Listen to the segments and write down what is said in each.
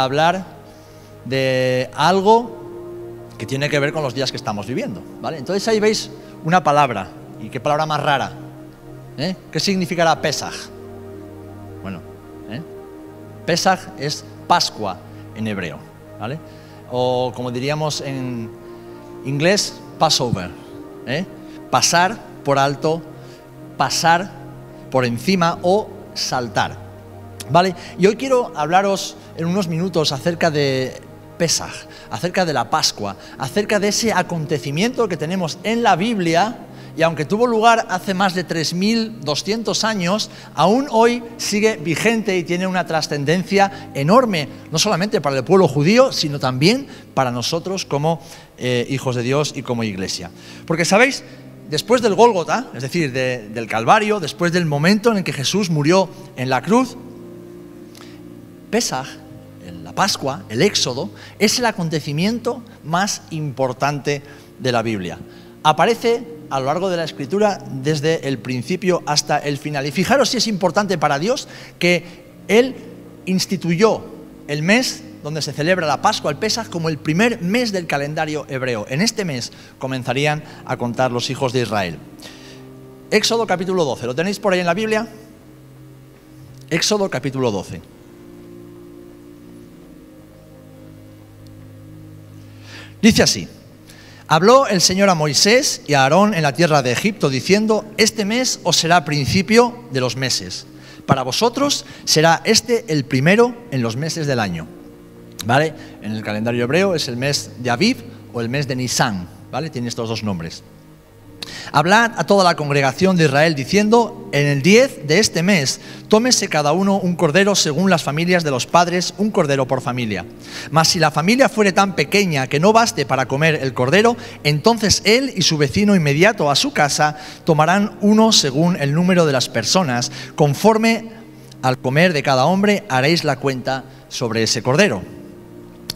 a hablar de algo que tiene que ver con los días que estamos viviendo. ¿vale? Entonces ahí veis una palabra, y qué palabra más rara. ¿eh? ¿Qué significará Pesaj? Bueno, ¿eh? Pesaj es Pascua en hebreo, ¿vale? O como diríamos en inglés, Passover. ¿eh? Pasar por alto, pasar por encima o saltar. ¿Vale? Y hoy quiero hablaros en unos minutos acerca de Pesaj, acerca de la Pascua, acerca de ese acontecimiento que tenemos en la Biblia y aunque tuvo lugar hace más de 3.200 años, aún hoy sigue vigente y tiene una trascendencia enorme, no solamente para el pueblo judío, sino también para nosotros como eh, hijos de Dios y como iglesia. Porque sabéis, después del Gólgota, es decir, del Calvario, después del momento en el que Jesús murió en la cruz, Pesaj, la Pascua, el Éxodo, es el acontecimiento más importante de la Biblia. Aparece a lo largo de la escritura desde el principio hasta el final. Y fijaros si es importante para Dios que Él instituyó el mes donde se celebra la Pascua, el Pesach, como el primer mes del calendario hebreo. En este mes comenzarían a contar los hijos de Israel. Éxodo capítulo 12, ¿lo tenéis por ahí en la Biblia? Éxodo capítulo 12. Dice así, Habló el Señor a Moisés y a Aarón en la tierra de Egipto, diciendo, Este mes os será principio de los meses. Para vosotros será este el primero en los meses del año. ¿Vale? En el calendario hebreo es el mes de Aviv o el mes de Nisan. ¿Vale? Tiene estos dos nombres. Hablad a toda la congregación de Israel diciendo, en el 10 de este mes, tómese cada uno un cordero según las familias de los padres, un cordero por familia. Mas si la familia fuere tan pequeña que no baste para comer el cordero, entonces él y su vecino inmediato a su casa tomarán uno según el número de las personas, conforme al comer de cada hombre haréis la cuenta sobre ese cordero.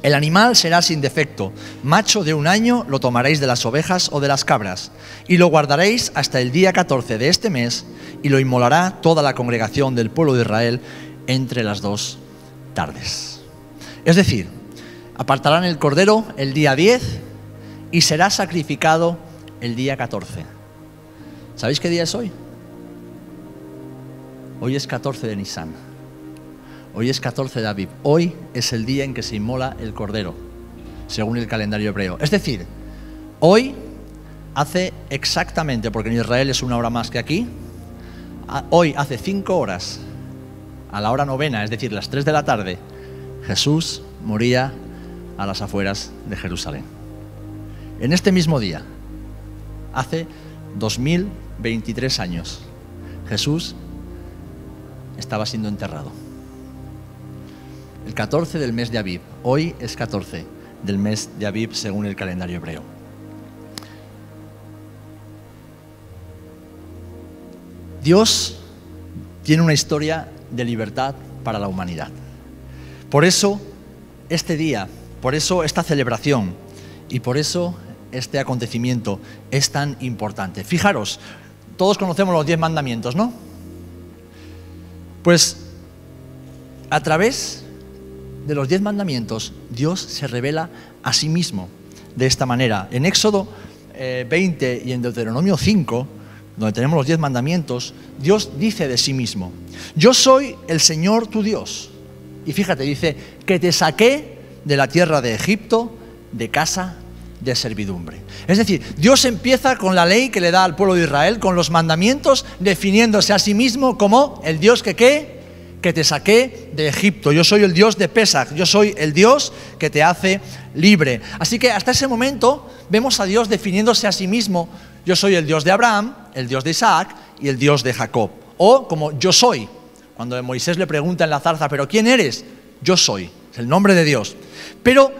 El animal será sin defecto, macho de un año lo tomaréis de las ovejas o de las cabras, y lo guardaréis hasta el día 14 de este mes, y lo inmolará toda la congregación del pueblo de Israel entre las dos tardes. Es decir, apartarán el cordero el día 10 y será sacrificado el día 14. ¿Sabéis qué día es hoy? Hoy es 14 de Nisan. Hoy es 14 de Aviv. Hoy es el día en que se inmola el cordero, según el calendario hebreo. Es decir, hoy hace exactamente, porque en Israel es una hora más que aquí, hoy hace cinco horas, a la hora novena, es decir, las tres de la tarde, Jesús moría a las afueras de Jerusalén. En este mismo día, hace 2023 años, Jesús estaba siendo enterrado el 14 del mes de Aviv. Hoy es 14 del mes de Aviv según el calendario hebreo. Dios tiene una historia de libertad para la humanidad. Por eso este día, por eso esta celebración y por eso este acontecimiento es tan importante. Fijaros, todos conocemos los diez mandamientos, ¿no? Pues a través de los diez mandamientos, Dios se revela a sí mismo de esta manera. En Éxodo 20 eh, y en Deuteronomio 5, donde tenemos los diez mandamientos, Dios dice de sí mismo, yo soy el Señor tu Dios. Y fíjate, dice, que te saqué de la tierra de Egipto, de casa de servidumbre. Es decir, Dios empieza con la ley que le da al pueblo de Israel, con los mandamientos, definiéndose a sí mismo como el Dios que qué, que te saqué de Egipto. Yo soy el Dios de Pesach, yo soy el Dios que te hace libre. Así que hasta ese momento vemos a Dios definiéndose a sí mismo. Yo soy el Dios de Abraham, el Dios de Isaac y el Dios de Jacob. O como yo soy. Cuando Moisés le pregunta en la zarza, ¿pero quién eres? Yo soy, es el nombre de Dios. Pero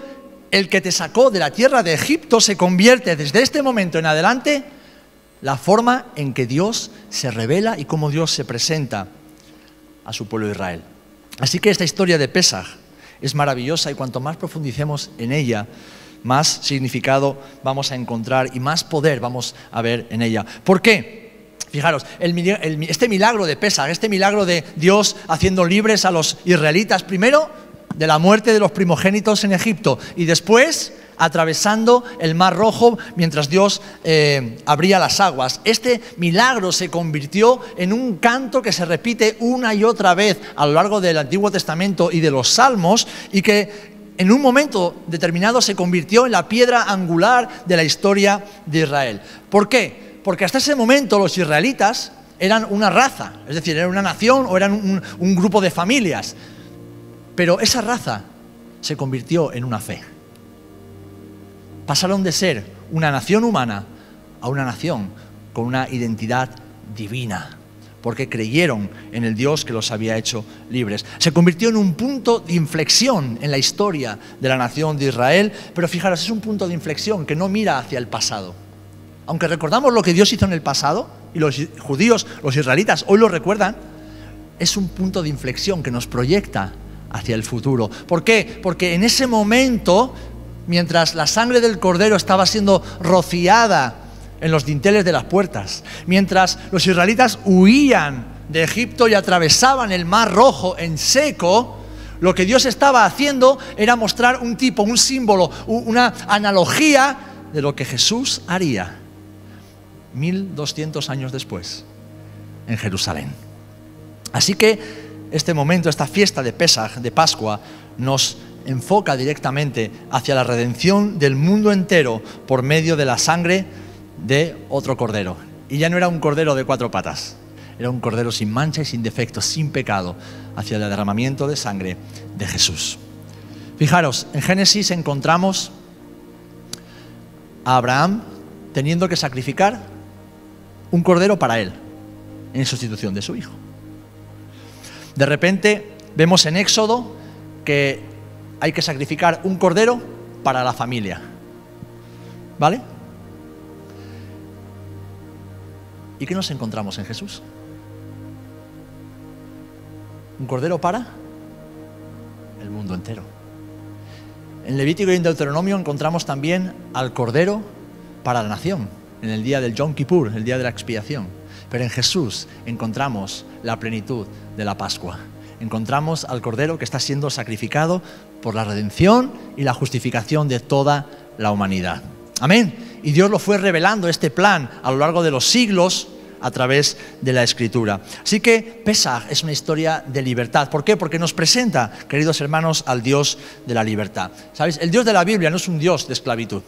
el que te sacó de la tierra de Egipto se convierte desde este momento en adelante la forma en que Dios se revela y cómo Dios se presenta a su pueblo Israel. Así que esta historia de Pesaj es maravillosa y cuanto más profundicemos en ella, más significado vamos a encontrar y más poder vamos a ver en ella. ¿Por qué? Fijaros, este milagro de Pesaj, este milagro de Dios haciendo libres a los israelitas, primero de la muerte de los primogénitos en Egipto y después atravesando el Mar Rojo mientras Dios eh, abría las aguas. Este milagro se convirtió en un canto que se repite una y otra vez a lo largo del Antiguo Testamento y de los Salmos y que en un momento determinado se convirtió en la piedra angular de la historia de Israel. ¿Por qué? Porque hasta ese momento los israelitas eran una raza, es decir, eran una nación o eran un, un grupo de familias. Pero esa raza se convirtió en una fe pasaron de ser una nación humana a una nación con una identidad divina, porque creyeron en el Dios que los había hecho libres. Se convirtió en un punto de inflexión en la historia de la nación de Israel, pero fijaros, es un punto de inflexión que no mira hacia el pasado. Aunque recordamos lo que Dios hizo en el pasado, y los judíos, los israelitas, hoy lo recuerdan, es un punto de inflexión que nos proyecta hacia el futuro. ¿Por qué? Porque en ese momento mientras la sangre del cordero estaba siendo rociada en los dinteles de las puertas, mientras los israelitas huían de Egipto y atravesaban el mar rojo en seco, lo que Dios estaba haciendo era mostrar un tipo, un símbolo, una analogía de lo que Jesús haría 1200 años después en Jerusalén. Así que este momento, esta fiesta de Pesaj, de Pascua, nos enfoca directamente hacia la redención del mundo entero por medio de la sangre de otro cordero. Y ya no era un cordero de cuatro patas, era un cordero sin mancha y sin defecto, sin pecado, hacia el derramamiento de sangre de Jesús. Fijaros, en Génesis encontramos a Abraham teniendo que sacrificar un cordero para él, en sustitución de su hijo. De repente vemos en Éxodo que hay que sacrificar un cordero para la familia. ¿Vale? ¿Y qué nos encontramos en Jesús? Un cordero para el mundo entero. En Levítico y en Deuteronomio encontramos también al cordero para la nación, en el día del Yom Kippur, el día de la expiación. Pero en Jesús encontramos la plenitud de la Pascua encontramos al Cordero que está siendo sacrificado por la redención y la justificación de toda la humanidad. Amén. Y Dios lo fue revelando este plan a lo largo de los siglos a través de la escritura. Así que Pesaj es una historia de libertad. ¿Por qué? Porque nos presenta, queridos hermanos, al Dios de la libertad. ¿Sabéis? El Dios de la Biblia no es un Dios de esclavitud.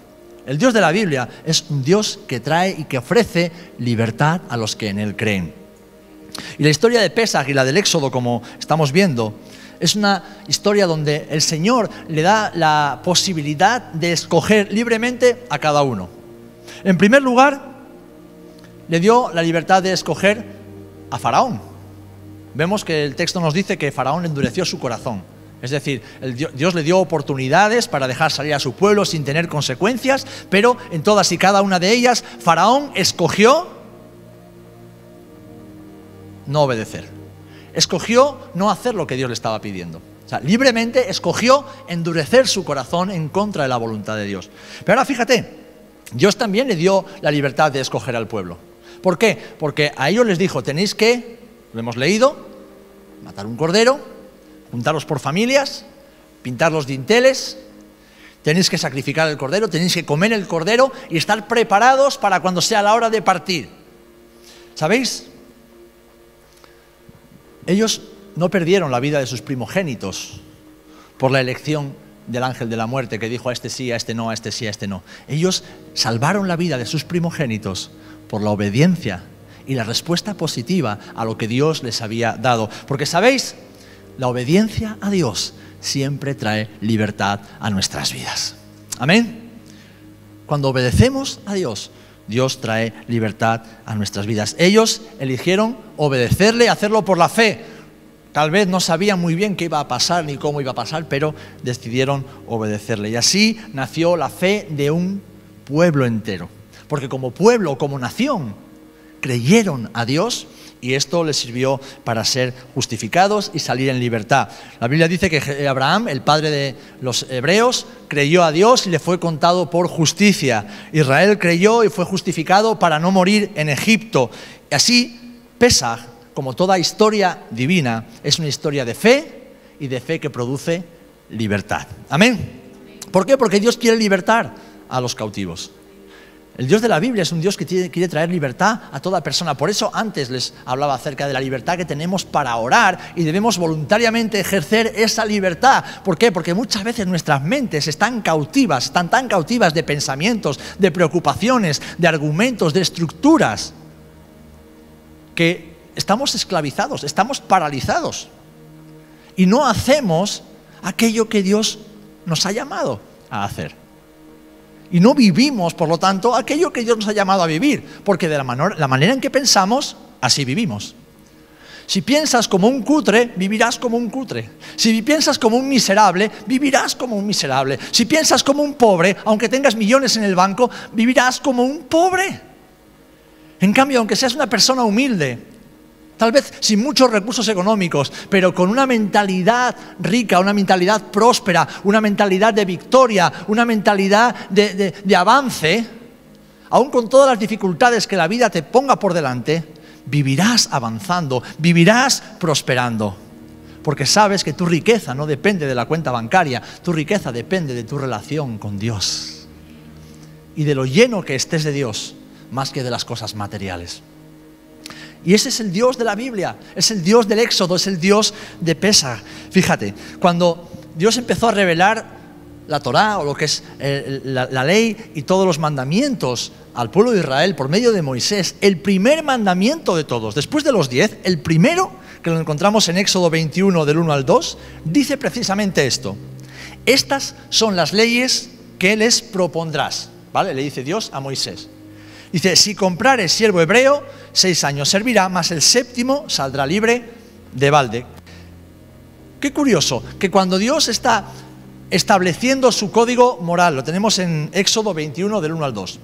El Dios de la Biblia es un Dios que trae y que ofrece libertad a los que en Él creen. Y la historia de Pesach y la del Éxodo, como estamos viendo, es una historia donde el Señor le da la posibilidad de escoger libremente a cada uno. En primer lugar, le dio la libertad de escoger a Faraón. Vemos que el texto nos dice que Faraón endureció su corazón. Es decir, Dios le dio oportunidades para dejar salir a su pueblo sin tener consecuencias, pero en todas y cada una de ellas, Faraón escogió no obedecer. Escogió no hacer lo que Dios le estaba pidiendo. O sea, libremente escogió endurecer su corazón en contra de la voluntad de Dios. Pero ahora fíjate, Dios también le dio la libertad de escoger al pueblo. ¿Por qué? Porque a ellos les dijo, tenéis que, lo hemos leído, matar un cordero, juntaros por familias, pintar los dinteles, tenéis que sacrificar el cordero, tenéis que comer el cordero y estar preparados para cuando sea la hora de partir. ¿Sabéis? Ellos no perdieron la vida de sus primogénitos por la elección del ángel de la muerte que dijo a este sí, a este no, a este sí, a este no. Ellos salvaron la vida de sus primogénitos por la obediencia y la respuesta positiva a lo que Dios les había dado. Porque sabéis, la obediencia a Dios siempre trae libertad a nuestras vidas. Amén. Cuando obedecemos a Dios, Dios trae libertad a nuestras vidas. Ellos eligieron obedecerle, hacerlo por la fe. Tal vez no sabían muy bien qué iba a pasar ni cómo iba a pasar, pero decidieron obedecerle. Y así nació la fe de un pueblo entero. Porque como pueblo, como nación, creyeron a Dios y esto les sirvió para ser justificados y salir en libertad. La Biblia dice que Abraham, el padre de los hebreos, creyó a Dios y le fue contado por justicia. Israel creyó y fue justificado para no morir en Egipto. Y así, Pesach, como toda historia divina, es una historia de fe y de fe que produce libertad. Amén. ¿Por qué? Porque Dios quiere libertar a los cautivos. El Dios de la Biblia es un Dios que quiere traer libertad a toda persona. Por eso antes les hablaba acerca de la libertad que tenemos para orar y debemos voluntariamente ejercer esa libertad. ¿Por qué? Porque muchas veces nuestras mentes están cautivas, están tan cautivas de pensamientos, de preocupaciones, de argumentos, de estructuras, que estamos esclavizados, estamos paralizados y no hacemos aquello que Dios nos ha llamado a hacer. Y no vivimos, por lo tanto, aquello que Dios nos ha llamado a vivir, porque de la, la manera en que pensamos, así vivimos. Si piensas como un cutre, vivirás como un cutre. Si piensas como un miserable, vivirás como un miserable. Si piensas como un pobre, aunque tengas millones en el banco, vivirás como un pobre. En cambio, aunque seas una persona humilde, tal vez sin muchos recursos económicos, pero con una mentalidad rica, una mentalidad próspera, una mentalidad de victoria, una mentalidad de, avance, aún con todas las dificultades que la vida te ponga por delante, vivirás avanzando, vivirás prosperando. Porque sabes que tu riqueza no depende de la cuenta bancaria, tu riqueza depende de tu relación con Dios y de lo lleno que estés de Dios, más que de las cosas materiales. Y ese es el Dios de la Biblia, es el Dios del Éxodo, es el Dios de Pesa. Fíjate, cuando Dios empezó a revelar la Torá o lo que es eh, la, ley y todos los mandamientos al pueblo de Israel por medio de Moisés, el primer mandamiento de todos, después de los diez, el primero que lo encontramos en Éxodo 21 del 1 al 2, dice precisamente esto. Estas son las leyes que les propondrás, ¿vale? Le dice Dios a Moisés. Dice, si comprares siervo hebreo, seis años servirá, más el séptimo saldrá libre de balde. Qué curioso, que cuando Dios está estableciendo su código moral, lo tenemos en Éxodo 21 del 1 al 2,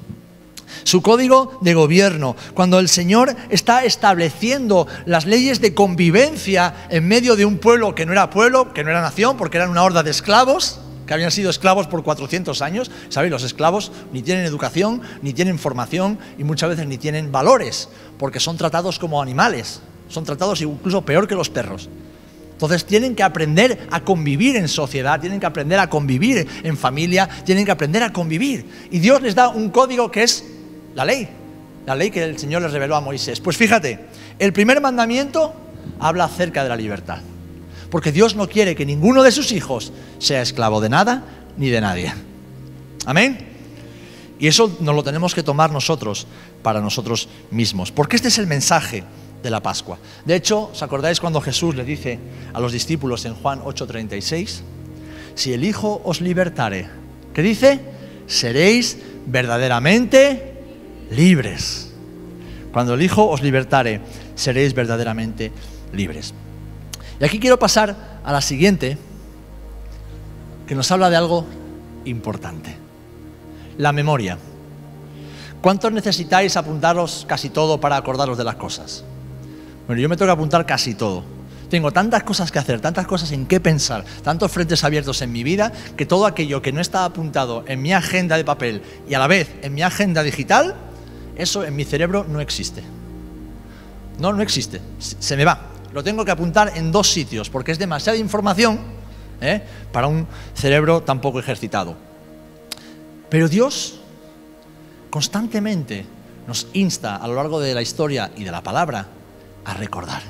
su código de gobierno, cuando el Señor está estableciendo las leyes de convivencia en medio de un pueblo que no era pueblo, que no era nación, porque eran una horda de esclavos, que habían sido esclavos por 400 años. Sabéis, los esclavos ni tienen educación, ni tienen formación y muchas veces ni tienen valores, porque son tratados como animales, son tratados incluso peor que los perros. Entonces tienen que aprender a convivir en sociedad, tienen que aprender a convivir en familia, tienen que aprender a convivir. Y Dios les da un código que es la ley, la ley que el Señor les reveló a Moisés. Pues fíjate, el primer mandamiento habla acerca de la libertad porque Dios no quiere que ninguno de sus hijos sea esclavo de nada ni de nadie. Amén. Y eso nos lo tenemos que tomar nosotros para nosotros mismos, porque este es el mensaje de la Pascua. De hecho, ¿os acordáis cuando Jesús le dice a los discípulos en Juan 8:36? Si el Hijo os libertare, ¿qué dice? Seréis verdaderamente libres. Cuando el Hijo os libertare, seréis verdaderamente libres. Y aquí quiero pasar a la siguiente, que nos habla de algo importante. La memoria. ¿Cuántos necesitáis apuntaros casi todo para acordaros de las cosas? Bueno, yo me tengo que apuntar casi todo. Tengo tantas cosas que hacer, tantas cosas en qué pensar, tantos frentes abiertos en mi vida, que todo aquello que no está apuntado en mi agenda de papel y a la vez en mi agenda digital, eso en mi cerebro no existe. No, no existe. Se me va lo tengo que apuntar en dos sitios, porque es demasiada información ¿eh? para un cerebro tan poco ejercitado. Pero Dios constantemente nos insta a lo largo de la historia y de la palabra a recordar,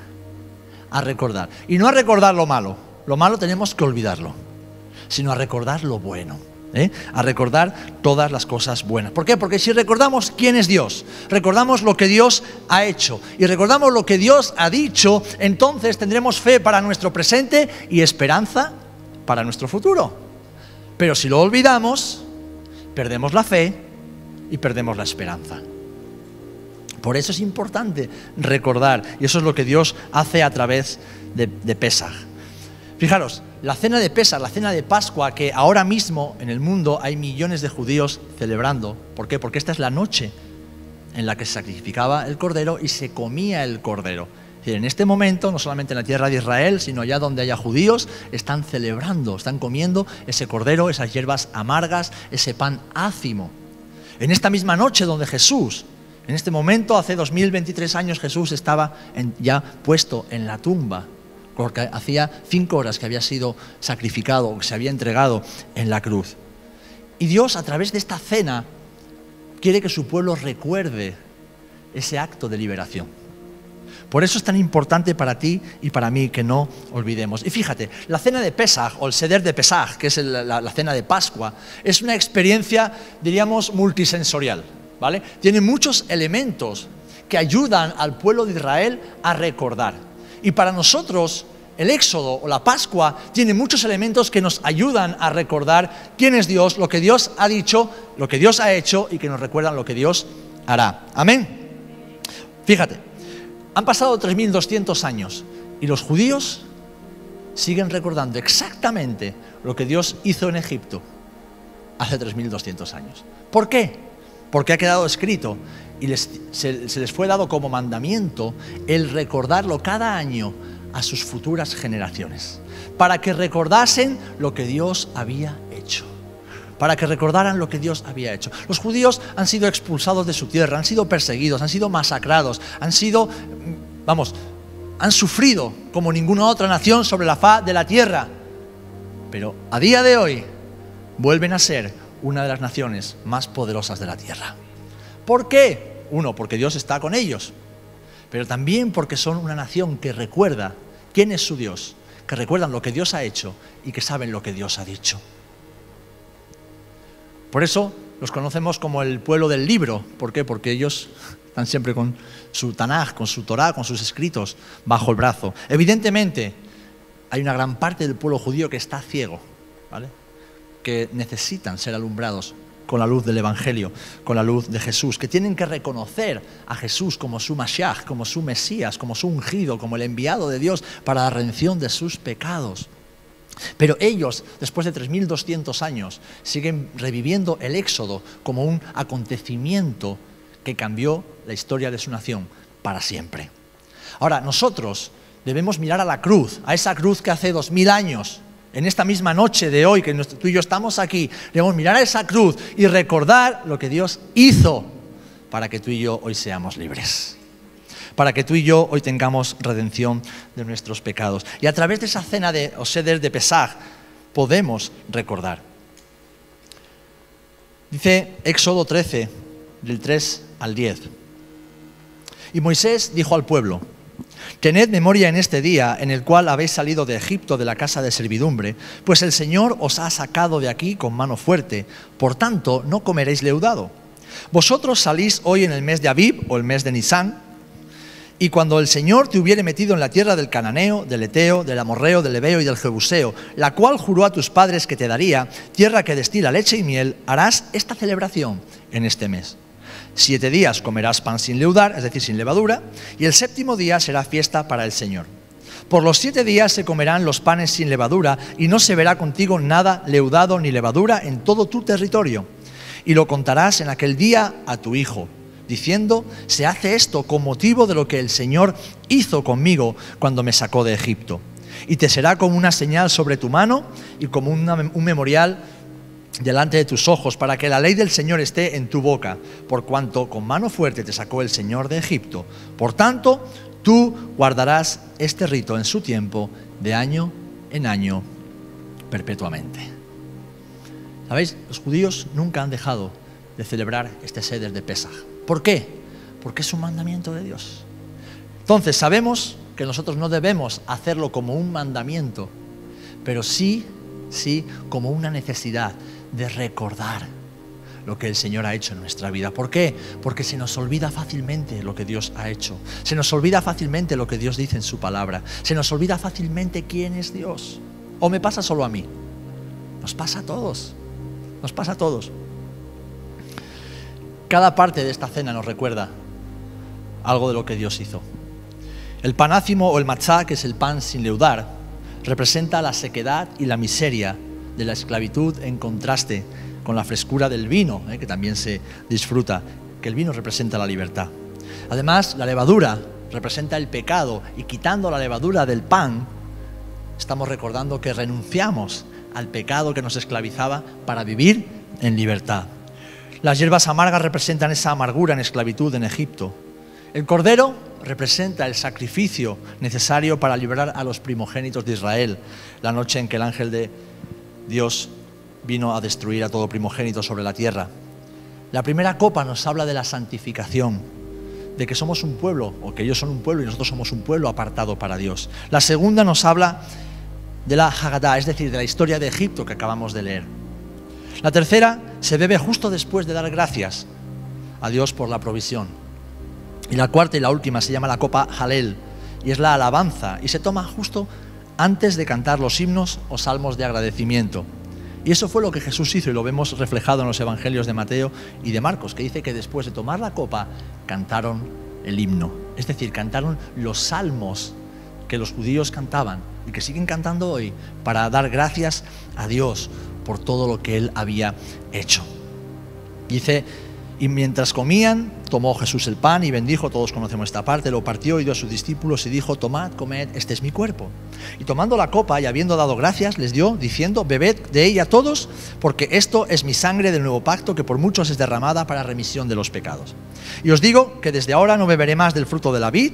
a recordar. Y no a recordar lo malo, lo malo tenemos que olvidarlo, sino a recordar lo bueno. ¿Eh? a recordar todas las cosas buenas. ¿Por qué? Porque si recordamos quién es Dios, recordamos lo que Dios ha hecho y recordamos lo que Dios ha dicho, entonces tendremos fe para nuestro presente y esperanza para nuestro futuro. Pero si lo olvidamos, perdemos la fe y perdemos la esperanza. Por eso es importante recordar, y eso es lo que Dios hace a través de, de Pesaj. Fijaros, la cena de Pesa, la cena de Pascua, que ahora mismo en el mundo hay millones de judíos celebrando. ¿Por qué? Porque esta es la noche en la que se sacrificaba el cordero y se comía el cordero. en este momento, no solamente en la tierra de Israel, sino ya donde haya judíos, están celebrando, están comiendo ese cordero, esas hierbas amargas, ese pan ácimo. En esta misma noche donde Jesús, en este momento, hace 2023 años, Jesús estaba ya puesto en la tumba porque hacía cinco horas que había sido sacrificado que se había entregado en la cruz. Y Dios a través de esta cena quiere que su pueblo recuerde ese acto de liberación. Por eso es tan importante para ti y para mí que no olvidemos. Y fíjate, la cena de Pesach o el seder de Pesach, que es la, la, cena de Pascua, es una experiencia, diríamos, multisensorial. ¿vale? Tiene muchos elementos que ayudan al pueblo de Israel a recordar. Y para nosotros, el Éxodo o la Pascua tiene muchos elementos que nos ayudan a recordar quién es Dios, lo que Dios ha dicho, lo que Dios ha hecho y que nos recuerdan lo que Dios hará. Amén. Fíjate, han pasado 3.200 años y los judíos siguen recordando exactamente lo que Dios hizo en Egipto hace 3.200 años. ¿Por qué? Porque ha quedado escrito y se, les fue dado como mandamiento el recordarlo cada año a sus futuras generaciones, para que recordasen lo que Dios había hecho, para que recordaran lo que Dios había hecho. Los judíos han sido expulsados de su tierra, han sido perseguidos, han sido masacrados, han sido, vamos, han sufrido como ninguna otra nación sobre la faz de la tierra, pero a día de hoy vuelven a ser una de las naciones más poderosas de la tierra. ¿Por qué? Uno, porque Dios está con ellos, pero también porque son una nación que recuerda quién es su Dios, que recuerdan lo que Dios ha hecho y que saben lo que Dios ha dicho. Por eso los conocemos como el pueblo del libro. ¿Por qué? Porque ellos están siempre con su Tanaj, con su Torah, con sus escritos bajo el brazo. Evidentemente, hay una gran parte del pueblo judío que está ciego, ¿vale? que necesitan ser alumbrados con la luz del Evangelio, con la luz de Jesús, que tienen que reconocer a Jesús como su Mashiach, como su Mesías, como su ungido, como el enviado de Dios para la redención de sus pecados. Pero ellos, después de 3.200 años, siguen reviviendo el éxodo como un acontecimiento que cambió la historia de su nación para siempre. Ahora, nosotros debemos mirar a la cruz, a esa cruz que hace 2.000 años en esta misma noche de hoy que tú y yo estamos aquí, debemos mirar a esa cruz y recordar lo que Dios hizo para que tú y yo hoy seamos libres. Para que tú y yo hoy tengamos redención de nuestros pecados. Y a través de esa cena de Oseder de Pesaj podemos recordar. Dice Éxodo 13, del 3 al 10. Y Moisés dijo al pueblo, Tened memoria en este día en el cual habéis salido de Egipto de la casa de servidumbre, pues el Señor os ha sacado de aquí con mano fuerte, por tanto no comeréis leudado. Vosotros salís hoy en el mes de Abib o el mes de Nisán, y cuando el Señor te hubiere metido en la tierra del Cananeo, del Eteo, del Amorreo, del Ebeo y del Jebuseo, la cual juró a tus padres que te daría, tierra que destila leche y miel, harás esta celebración en este mes. Siete días comerás pan sin leudar, es decir, sin levadura, y el séptimo día será fiesta para el Señor. Por los siete días se comerán los panes sin levadura, y no se verá contigo nada leudado ni levadura en todo tu territorio. Y lo contarás en aquel día a tu hijo, diciendo, se hace esto con motivo de lo que el Señor hizo conmigo cuando me sacó de Egipto. Y te será como una señal sobre tu mano y como un memorial delante de tus ojos, para que la ley del Señor esté en tu boca, por cuanto con mano fuerte te sacó el Señor de Egipto. Por tanto, tú guardarás este rito en su tiempo, de año en año, perpetuamente. ¿Sabéis? Los judíos nunca han dejado de celebrar este seder de Pesaj. ¿Por qué? Porque es un mandamiento de Dios. Entonces, sabemos que nosotros no debemos hacerlo como un mandamiento, pero sí, sí, como una necesidad de recordar lo que el Señor ha hecho en nuestra vida. ¿Por qué? Porque se nos olvida fácilmente lo que Dios ha hecho. Se nos olvida fácilmente lo que Dios dice en su palabra. Se nos olvida fácilmente quién es Dios. ¿O me pasa solo a mí? Nos pasa a todos. Nos pasa a todos. Cada parte de esta cena nos recuerda algo de lo que Dios hizo. El panácimo o el matzá, que es el pan sin leudar, representa la sequedad y la miseria de la esclavitud en contraste con la frescura del vino, eh, que también se disfruta, que el vino representa la libertad. Además, la levadura representa el pecado y quitando la levadura del pan, estamos recordando que renunciamos al pecado que nos esclavizaba para vivir en libertad. Las hierbas amargas representan esa amargura en esclavitud en Egipto. El cordero representa el sacrificio necesario para liberar a los primogénitos de Israel, la noche en que el ángel de Dios vino a destruir a todo primogénito sobre la tierra. La primera copa nos habla de la santificación, de que somos un pueblo, o que ellos son un pueblo y nosotros somos un pueblo apartado para Dios. La segunda nos habla de la Haggadah, es decir, de la historia de Egipto que acabamos de leer. La tercera se bebe justo después de dar gracias a Dios por la provisión. Y la cuarta y la última se llama la copa Halel y es la alabanza y se toma justo antes de cantar los himnos o salmos de agradecimiento. Y eso fue lo que Jesús hizo y lo vemos reflejado en los evangelios de Mateo y de Marcos, que dice que después de tomar la copa cantaron el himno, es decir, cantaron los salmos que los judíos cantaban y que siguen cantando hoy para dar gracias a Dios por todo lo que Él había hecho. Dice, y mientras comían, tomó Jesús el pan y bendijo, todos conocemos esta parte, lo partió y dio a sus discípulos y dijo, tomad, comed, este es mi cuerpo. Y tomando la copa y habiendo dado gracias, les dio, diciendo, bebed de ella todos, porque esto es mi sangre del nuevo pacto que por muchos es derramada para remisión de los pecados. Y os digo que desde ahora no beberé más del fruto de la vid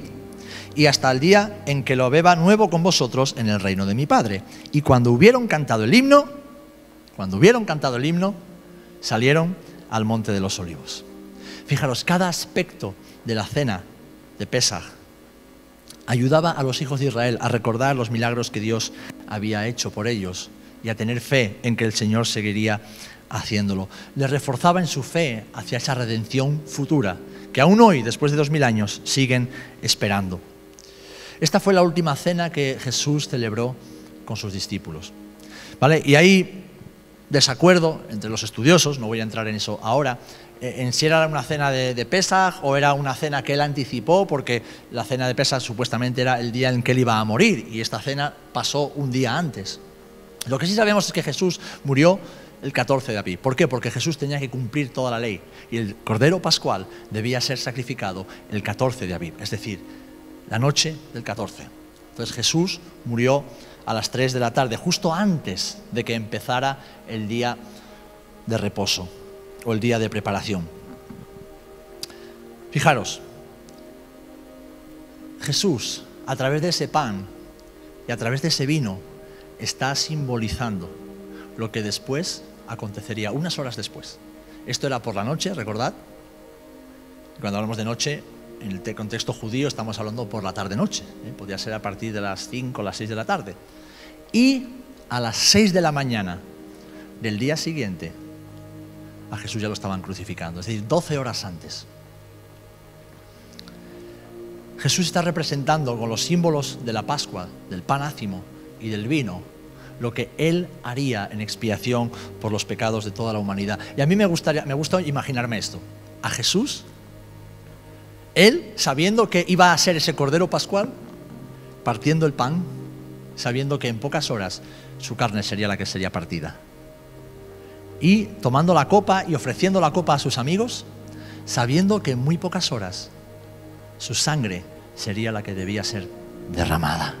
y hasta el día en que lo beba nuevo con vosotros en el reino de mi Padre. Y cuando hubieron cantado el himno, cuando hubieron cantado el himno, salieron al monte de los olivos. Fijaros, cada aspecto de la cena de Pesaj ayudaba a los hijos de Israel a recordar los milagros que Dios había hecho por ellos y a tener fe en que el Señor seguiría haciéndolo. Les reforzaba en su fe hacia esa redención futura, que aún hoy, después de dos mil años, siguen esperando. Esta fue la última cena que Jesús celebró con sus discípulos. ¿Vale? Y ahí desacuerdo entre los estudiosos, no voy a entrar en eso ahora, eh, en si era una cena de, Pesaj o era una cena que él anticipó, porque la cena de Pesaj supuestamente era el día en que él iba a morir y esta cena pasó un día antes. Lo que sí sabemos es que Jesús murió el 14 de abril. ¿Por qué? Porque Jesús tenía que cumplir toda la ley y el Cordero Pascual debía ser sacrificado el 14 de abril, es decir, la noche del 14. Entonces Jesús murió a las 3 de la tarde, justo antes de que empezara el día de reposo o el día de preparación. Fijaros, Jesús, a través de ese pan y a través de ese vino, está simbolizando lo que después acontecería, unas horas después. Esto era por la noche, recordad. Cuando hablamos de noche, en el contexto judío estamos hablando por la tarde-noche. ¿eh? Podría ser a partir de las 5 o las 6 de la tarde. Y a las 6 de la mañana del día siguiente, a Jesús ya lo estaban crucificando, es decir, 12 horas antes. Jesús está representando con los símbolos de la Pascua, del pan ácimo y del vino, lo que Él haría en expiación por los pecados de toda la humanidad. Y a mí me, gustaría, me gusta imaginarme esto. A Jesús, Él, sabiendo que iba a ser ese Cordero Pascual, partiendo el pan, sabiendo que en pocas horas su carne sería la que sería partida. Y tomando la copa y ofreciendo la copa a sus amigos, sabiendo que en muy pocas horas su sangre sería la que debía ser derramada.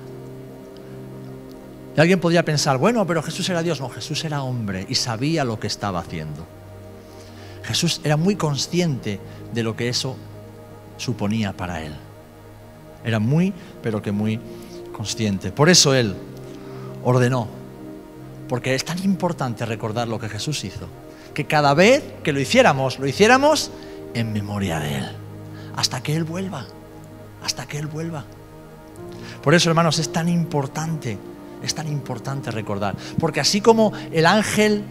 Y alguien podría pensar, bueno, pero Jesús era Dios. No, Jesús era hombre y sabía lo que estaba haciendo. Jesús era muy consciente de lo que eso suponía para él. Era muy, pero que muy consciente. Por eso Él ordenó, porque es tan importante recordar lo que Jesús hizo, que cada vez que lo hiciéramos, lo hiciéramos en memoria de Él, hasta que Él vuelva, hasta que Él vuelva. Por eso, hermanos, es tan importante, es tan importante recordar, porque así como el ángel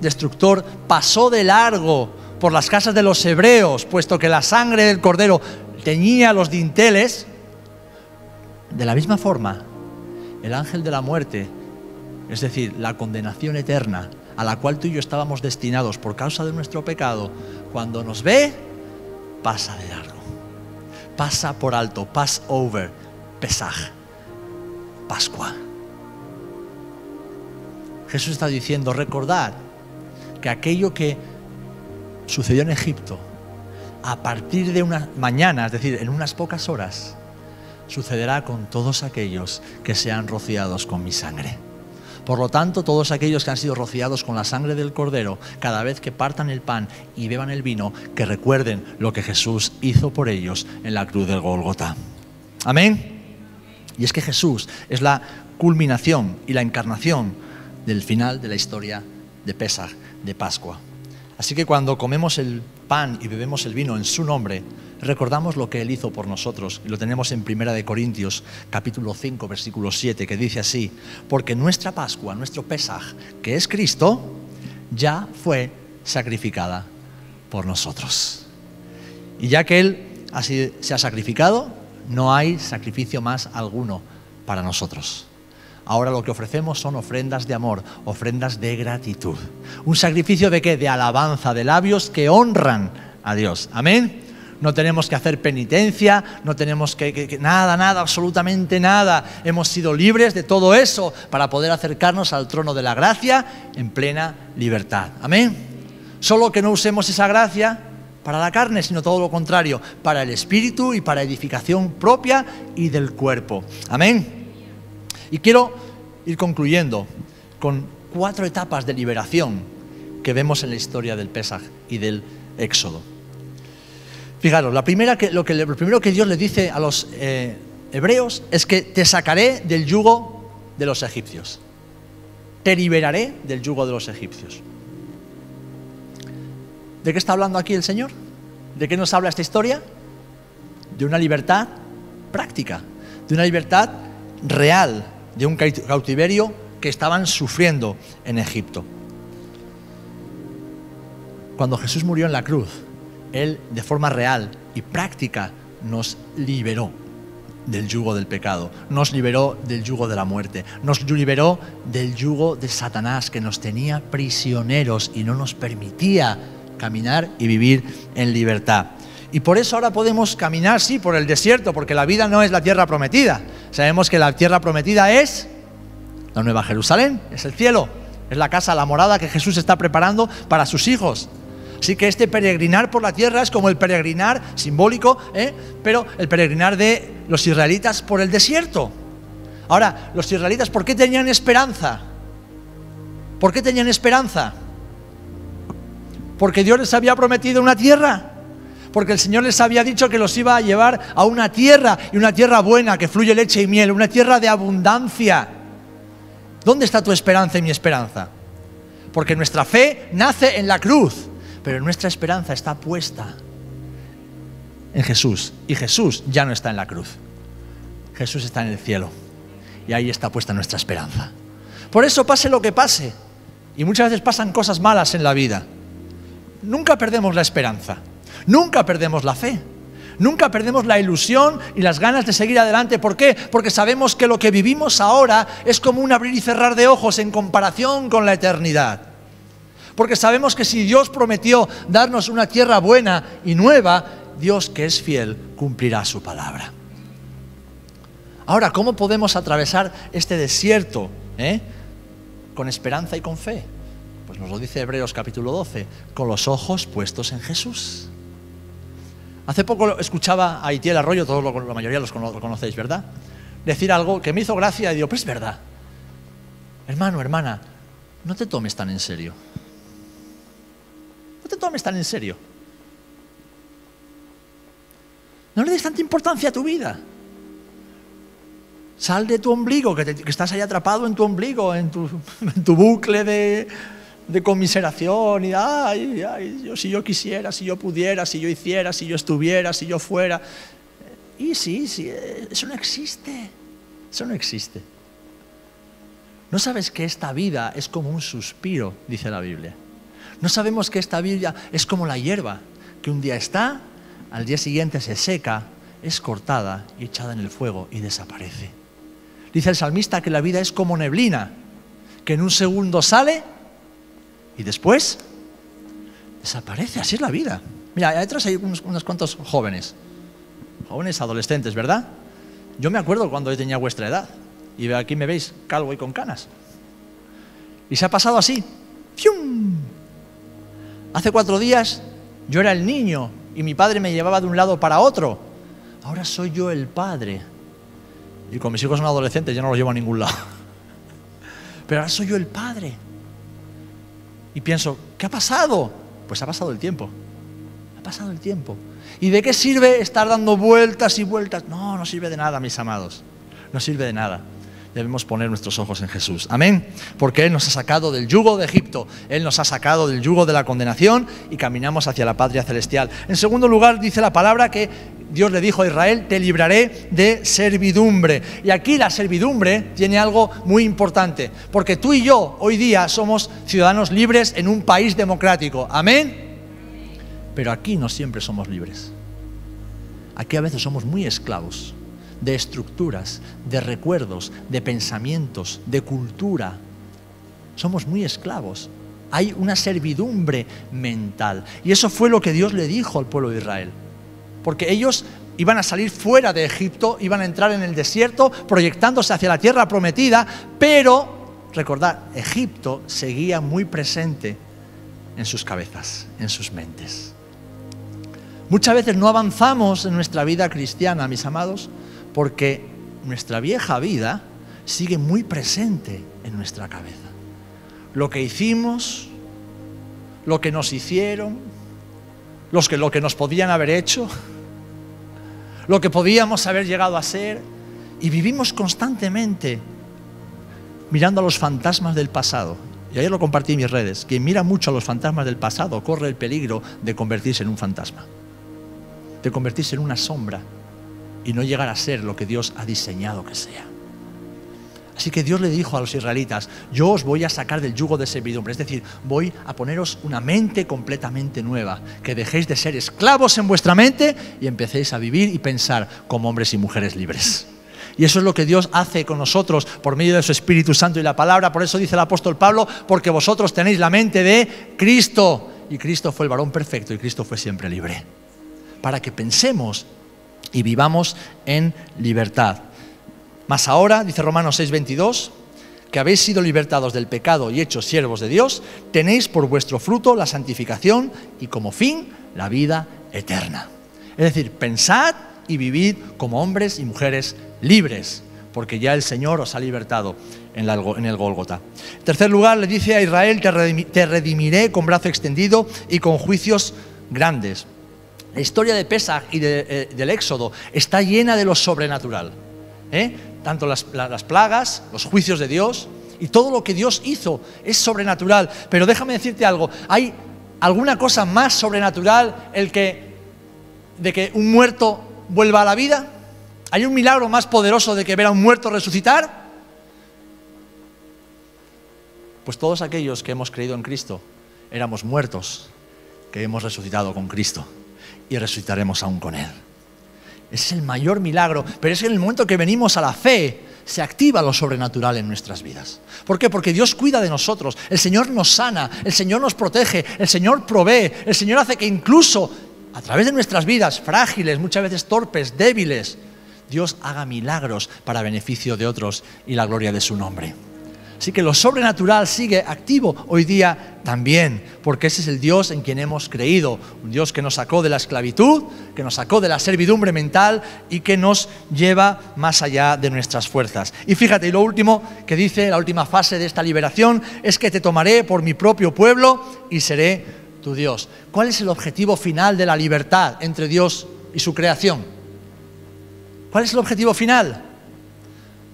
destructor pasó de largo por las casas de los hebreos, puesto que la sangre del cordero teñía los dinteles, de la misma forma, el ángel de la muerte, es decir, la condenación eterna a la cual tú y yo estábamos destinados por causa de nuestro pecado, cuando nos ve, pasa de largo. Pasa por alto, pass over, Pesaj, Pascua. Jesús está diciendo, recordad que aquello que sucedió en Egipto, a partir de una mañana, es decir, en unas pocas horas, sucederá con todos aquellos que sean rociados con mi sangre. Por lo tanto, todos aquellos que han sido rociados con la sangre del Cordero, cada vez que partan el pan y beban el vino, que recuerden lo que Jesús hizo por ellos en la cruz del Golgota. Amén. Y es que Jesús es la culminación y la encarnación del final de la historia de Pesach, de Pascua. Así que cuando comemos el pan y bebemos el vino en su nombre, recordamos lo que Él hizo por nosotros. Y lo tenemos en Primera de Corintios, capítulo 5, versículo 7, que dice así, porque nuestra Pascua, nuestro Pesaj, que es Cristo, ya fue sacrificada por nosotros. Y ya que Él así se ha sacrificado, no hay sacrificio más alguno para nosotros. Ahora lo que ofrecemos son ofrendas de amor, ofrendas de gratitud. ¿Un sacrificio de qué? De alabanza, de labios que honran a Dios. Amén. No tenemos que hacer penitencia, no tenemos que, nada, nada, absolutamente nada. Hemos sido libres de todo eso para poder acercarnos al trono de la gracia en plena libertad. Amén. Solo que no usemos esa gracia para la carne, sino todo lo contrario, para el espíritu y para edificación propia y del cuerpo. Amén. Y quiero ir concluyendo con cuatro etapas de liberación que vemos en la historia del Pesaj y del Éxodo. Fijaros, la primera que, lo, primero que Dios le dice a los eh, hebreos es que te sacaré del yugo de los egipcios. Te liberaré del yugo de los egipcios. ¿De qué está hablando aquí el Señor? ¿De qué nos habla esta historia? De una libertad práctica, de una libertad real, de un cautiverio que estaban sufriendo en Egipto. Cuando Jesús murió en la cruz, Él de forma real y práctica nos liberó del yugo del pecado, nos liberó del yugo de la muerte, nos liberó del yugo de Satanás que nos tenía prisioneros y no nos permitía caminar y vivir en libertad. Y por eso ahora podemos caminar, sí, por el desierto, porque la vida no es la tierra prometida. Sabemos que la tierra prometida es la Nueva Jerusalén, es el cielo, es la casa, la morada que Jesús está preparando para sus hijos. Así que este peregrinar por la tierra es como el peregrinar simbólico, ¿eh? pero el peregrinar de los israelitas por el desierto. Ahora, los israelitas, ¿por qué tenían esperanza? ¿Por qué tenían esperanza? Porque Dios les había prometido una tierra porque el Señor les había dicho que los iba a llevar a una tierra, y una tierra buena, que fluye leche y miel, una tierra de abundancia. ¿Dónde está tu esperanza y mi esperanza? Porque nuestra fe nace en la cruz, pero nuestra esperanza está puesta en Jesús, y Jesús ya no está en la cruz. Jesús está en el cielo, y ahí está puesta nuestra esperanza. Por eso pase lo que pase, y muchas veces pasan cosas malas en la vida, nunca perdemos la esperanza. Nunca perdemos la fe. Nunca perdemos la ilusión y las ganas de seguir adelante. ¿Por qué? Porque sabemos que lo que vivimos ahora es como un abrir y cerrar de ojos en comparación con la eternidad. Porque sabemos que si Dios prometió darnos una tierra buena y nueva, Dios que es fiel cumplirá su palabra. Ahora, ¿cómo podemos atravesar este desierto eh? con esperanza y con fe? Pues nos lo dice Hebreos capítulo 12, con los ojos puestos en Jesús. Hace poco escuchaba a Itiel Arroyo, todos lo, la mayoría los lo conocéis, ¿verdad? Decir algo que me hizo gracia y digo, pues es verdad. Hermano, hermana, no te tomes tan en serio. No te tomes tan en serio. No le des tanta importancia a tu vida. Sal de tu ombligo, que, estás ahí atrapado en tu ombligo, en tu bucle de, de conmiseración y, ay, ay, yo, si yo quisiera, si yo pudiera, si yo hiciera, si yo estuviera, si yo fuera. Y sí, sí, eso no existe. Eso no existe. ¿No sabes que esta vida es como un suspiro, dice la Biblia? ¿No sabemos que esta vida es como la hierba, que un día está, al día siguiente se seca, es cortada y echada en el fuego y desaparece? Dice el salmista que la vida es como neblina, que en un segundo sale y después desaparece. Así es la vida. Mira, detrás hay unos, cuantos jóvenes, jóvenes adolescentes, ¿verdad? Yo me acuerdo cuando yo tenía vuestra edad. Y aquí me veis calvo y con canas. Y se ha pasado así. ¡Fium! Hace cuatro días yo era el niño y mi padre me llevaba de un lado para otro. Ahora soy yo el padre. Y con mis hijos son adolescentes, yo no los llevo a ningún lado. pero ahora soy yo el padre. Y pienso, ¿qué ha pasado? Pues ha pasado el tiempo. Ha pasado el tiempo. ¿Y de qué sirve estar dando vueltas y vueltas? No, no sirve de nada, mis amados. No sirve de nada. Debemos poner nuestros ojos en Jesús. Amén. Porque Él nos ha sacado del yugo de Egipto. Él nos ha sacado del yugo de la condenación y caminamos hacia la patria celestial. En segundo lugar, dice la palabra que Dios le dijo a Israel, te libraré de servidumbre. Y aquí la servidumbre tiene algo muy importante. Porque tú y yo hoy día somos ciudadanos libres en un país democrático. Amén. Pero aquí no siempre somos libres. Aquí a veces somos muy esclavos de estructuras, de recuerdos, de pensamientos, de cultura. Somos muy esclavos. Hay una servidumbre mental. Y eso fue lo que Dios le dijo al pueblo de Israel. Porque ellos iban a salir fuera de Egipto, iban a entrar en el desierto, proyectándose hacia la tierra prometida, pero, recordad, Egipto seguía muy presente en sus cabezas, en sus mentes. Muchas veces no avanzamos en nuestra vida cristiana, mis amados, porque nuestra vieja vida sigue muy presente en nuestra cabeza. Lo que hicimos, lo que nos hicieron, que, lo que nos podían haber hecho, lo que podíamos haber llegado a ser, y vivimos constantemente mirando a los fantasmas del pasado. Y ayer lo compartí en mis redes. Quien mira mucho a los fantasmas del pasado corre el peligro de convertirse en un fantasma de convertirse en una sombra y no llegar a ser lo que Dios ha diseñado que sea. Así que Dios le dijo a los israelitas, yo os voy a sacar del yugo de servidumbre, es decir, voy a poneros una mente completamente nueva, que dejéis de ser esclavos en vuestra mente y empecéis a vivir y pensar como hombres y mujeres libres. Y eso es lo que Dios hace con nosotros por medio de su Espíritu Santo y la palabra. Por eso dice el apóstol Pablo, porque vosotros tenéis la mente de Cristo. Y Cristo fue el varón perfecto y Cristo fue siempre libre para que pensemos y vivamos en libertad. Más ahora, dice Romanos 6:22, que habéis sido libertados del pecado y hechos siervos de Dios, tenéis por vuestro fruto la santificación y como fin la vida eterna. Es decir, pensad y vivid como hombres y mujeres libres, porque ya el Señor os ha libertado en, el Gólgota. En tercer lugar, le dice a Israel, te redimiré con brazo extendido y con juicios grandes. La historia de Pesach y eh, del Éxodo está llena de lo sobrenatural. ¿eh? Tanto las, plagas, los juicios de Dios y todo lo que Dios hizo es sobrenatural. Pero déjame decirte algo, ¿hay alguna cosa más sobrenatural el que, de que un muerto vuelva a la vida? ¿Hay un milagro más poderoso de que ver a un muerto resucitar? Pues todos aquellos que hemos creído en Cristo éramos muertos, que hemos resucitado con Cristo y resucitaremos aún con Él. es el mayor milagro, pero es en el momento que venimos a la fe, se activa lo sobrenatural en nuestras vidas. ¿Por qué? Porque Dios cuida de nosotros, el Señor nos sana, el Señor nos protege, el Señor provee, el Señor hace que incluso a través de nuestras vidas frágiles, muchas veces torpes, débiles, Dios haga milagros para beneficio de otros y la gloria de su nombre. Así que lo sobrenatural sigue activo hoy día también, porque ese es el Dios en quien hemos creído, un Dios que nos sacó de la esclavitud, que nos sacó de la servidumbre mental y que nos lleva más allá de nuestras fuerzas. Y fíjate, y lo último que dice, la última fase de esta liberación, es que te tomaré por mi propio pueblo y seré tu Dios. ¿Cuál es el objetivo final de la libertad entre Dios y su creación? ¿Cuál es el objetivo final?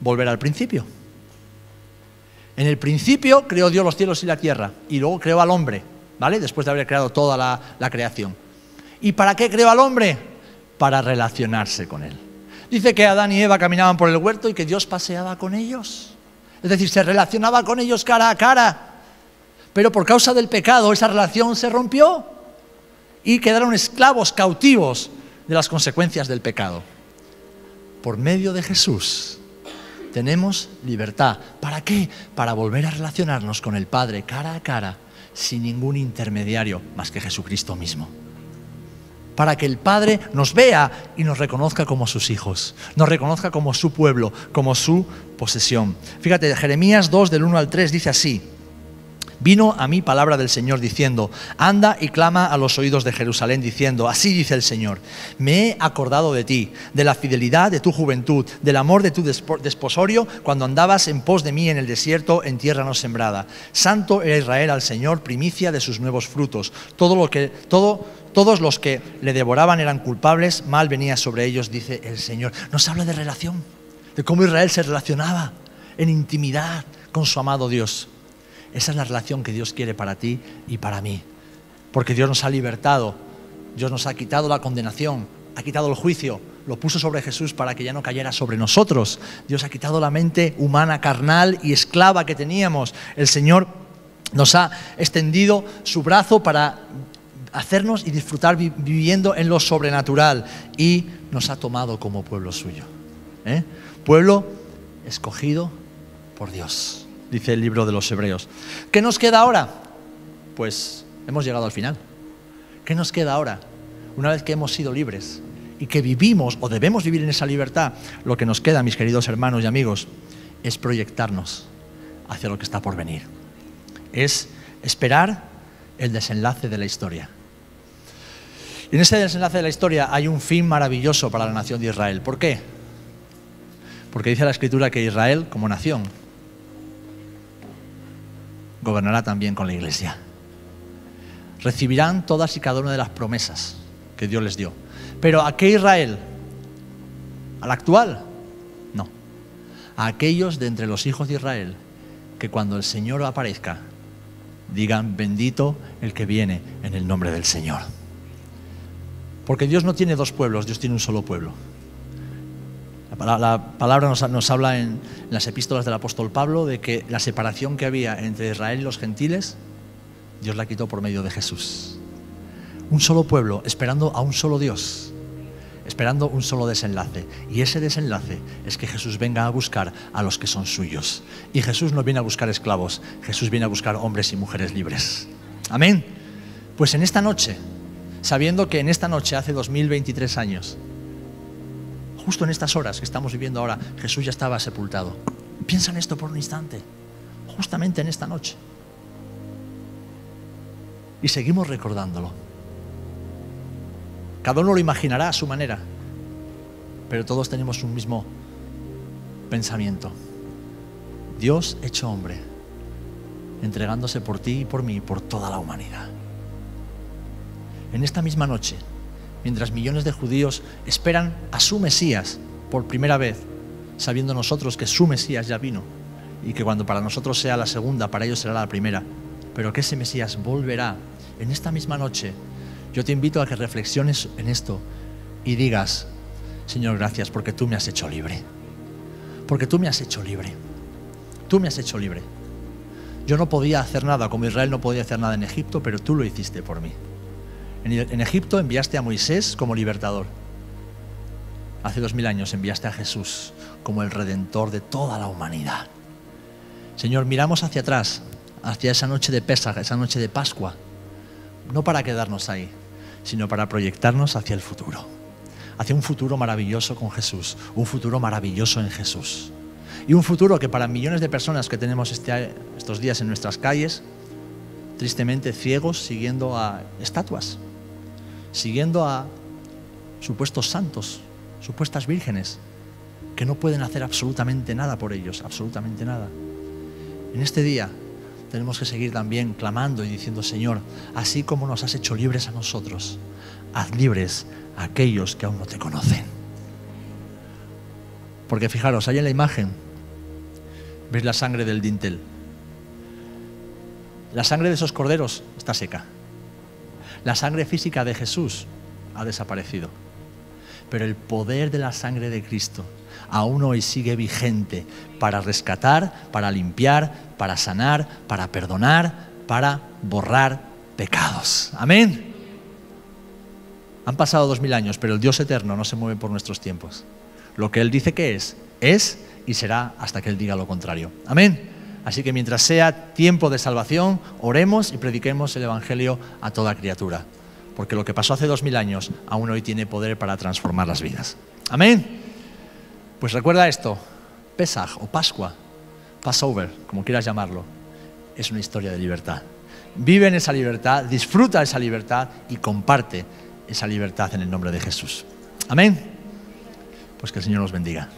Volver al principio. En el principio creó Dios los cielos y la tierra y luego creó al hombre, ¿vale? Después de haber creado toda la, creación. ¿Y para qué creó al hombre? Para relacionarse con él. Dice que Adán y Eva caminaban por el huerto y que Dios paseaba con ellos. Es decir, se relacionaba con ellos cara a cara. Pero por causa del pecado esa relación se rompió y quedaron esclavos, cautivos de las consecuencias del pecado. Por medio de Jesús tenemos libertad. ¿Para qué? Para volver a relacionarnos con el Padre cara a cara, sin ningún intermediario más que Jesucristo mismo. Para que el Padre nos vea y nos reconozca como sus hijos, nos reconozca como su pueblo, como su posesión. Fíjate, Jeremías 2 del 1 al 3 dice así, Vino a mí palabra del Señor diciendo, anda y clama a los oídos de Jerusalén diciendo, así dice el Señor, me he acordado de ti, de la fidelidad de tu juventud, del amor de tu desposorio cuando andabas en pos de mí en el desierto, en tierra no sembrada. Santo era Israel al Señor, primicia de sus nuevos frutos. Todo lo que, todo, todos los que le devoraban eran culpables, mal venía sobre ellos, dice el Señor. Nos habla de relación, de cómo Israel se relacionaba en intimidad con su amado Dios. Esa es la relación que Dios quiere para ti y para mí. Porque Dios nos ha libertado, Dios nos ha quitado la condenación, ha quitado el juicio, lo puso sobre Jesús para que ya no cayera sobre nosotros. Dios ha quitado la mente humana, carnal y esclava que teníamos. El Señor nos ha extendido su brazo para hacernos y disfrutar viviendo en lo sobrenatural y nos ha tomado como pueblo suyo. ¿eh? Pueblo escogido por Dios dice el libro de los Hebreos. ¿Qué nos queda ahora? Pues hemos llegado al final. ¿Qué nos queda ahora? Una vez que hemos sido libres y que vivimos o debemos vivir en esa libertad, lo que nos queda, mis queridos hermanos y amigos, es proyectarnos hacia lo que está por venir. Es esperar el desenlace de la historia. Y en ese desenlace de la historia hay un fin maravilloso para la nación de Israel. ¿Por qué? Porque dice la Escritura que Israel, como nación, gobernará también con la iglesia. Recibirán todas y cada una de las promesas que Dios les dio. Pero ¿a qué Israel? ¿Al actual? No. A aquellos de entre los hijos de Israel que cuando el Señor aparezca digan bendito el que viene en el nombre del Señor. Porque Dios no tiene dos pueblos, Dios tiene un solo pueblo. La palabra nos, habla en, las epístolas del apóstol Pablo de que la separación que había entre Israel y los gentiles, Dios la quitó por medio de Jesús. Un solo pueblo esperando a un solo Dios, esperando un solo desenlace. Y ese desenlace es que Jesús venga a buscar a los que son suyos. Y Jesús no viene a buscar esclavos, Jesús viene a buscar hombres y mujeres libres. Amén. Pues en esta noche, sabiendo que en esta noche, hace 2023 años, justo en estas horas que estamos viviendo ahora, Jesús ya estaba sepultado. Piensa en esto por un instante, justamente en esta noche. Y seguimos recordándolo. Cada uno lo imaginará a su manera, pero todos tenemos un mismo pensamiento. Dios hecho hombre, entregándose por ti y por mí y por toda la humanidad. En esta misma noche, mientras millones de judíos esperan a su Mesías por primera vez, sabiendo nosotros que su Mesías ya vino y que cuando para nosotros sea la segunda, para ellos será la primera, pero que ese Mesías volverá en esta misma noche. Yo te invito a que reflexiones en esto y digas, Señor, gracias porque tú me has hecho libre. Porque tú me has hecho libre. Tú me has hecho libre. Yo no podía hacer nada, como Israel no podía hacer nada en Egipto, pero tú lo hiciste por mí. En Egipto enviaste a Moisés como libertador. Hace dos mil años enviaste a Jesús como el redentor de toda la humanidad. Señor, miramos hacia atrás, hacia esa noche de Pesaj, esa noche de Pascua, no para quedarnos ahí, sino para proyectarnos hacia el futuro, hacia un futuro maravilloso con Jesús, un futuro maravilloso en Jesús. Y un futuro que para millones de personas que tenemos este, estos días en nuestras calles, tristemente ciegos siguiendo a estatuas, siguiendo a supuestos santos, supuestas vírgenes, que no pueden hacer absolutamente nada por ellos, absolutamente nada. En este día tenemos que seguir también clamando y diciendo, Señor, así como nos has hecho libres a nosotros, haz libres a aquellos que aún no te conocen. Porque fijaros, ahí en la imagen veis la sangre del dintel. La sangre de esos corderos está seca. La sangre física de Jesús ha desaparecido. Pero el poder de la sangre de Cristo aún hoy sigue vigente para rescatar, para limpiar, para sanar, para perdonar, para borrar pecados. Amén. Han pasado dos mil años, pero el Dios eterno no se mueve por nuestros tiempos. Lo que Él dice que es, es y será hasta que Él diga lo contrario. Amén. Así que mientras sea tiempo de salvación, oremos y prediquemos el Evangelio a toda criatura. Porque lo que pasó hace dos mil años aún hoy tiene poder para transformar las vidas. Amén. Pues recuerda esto, Pesaj o Pascua, Passover, como quieras llamarlo, es una historia de libertad. Vive en esa libertad, disfruta esa libertad y comparte esa libertad en el nombre de Jesús. Amén. Pues que el Señor los bendiga.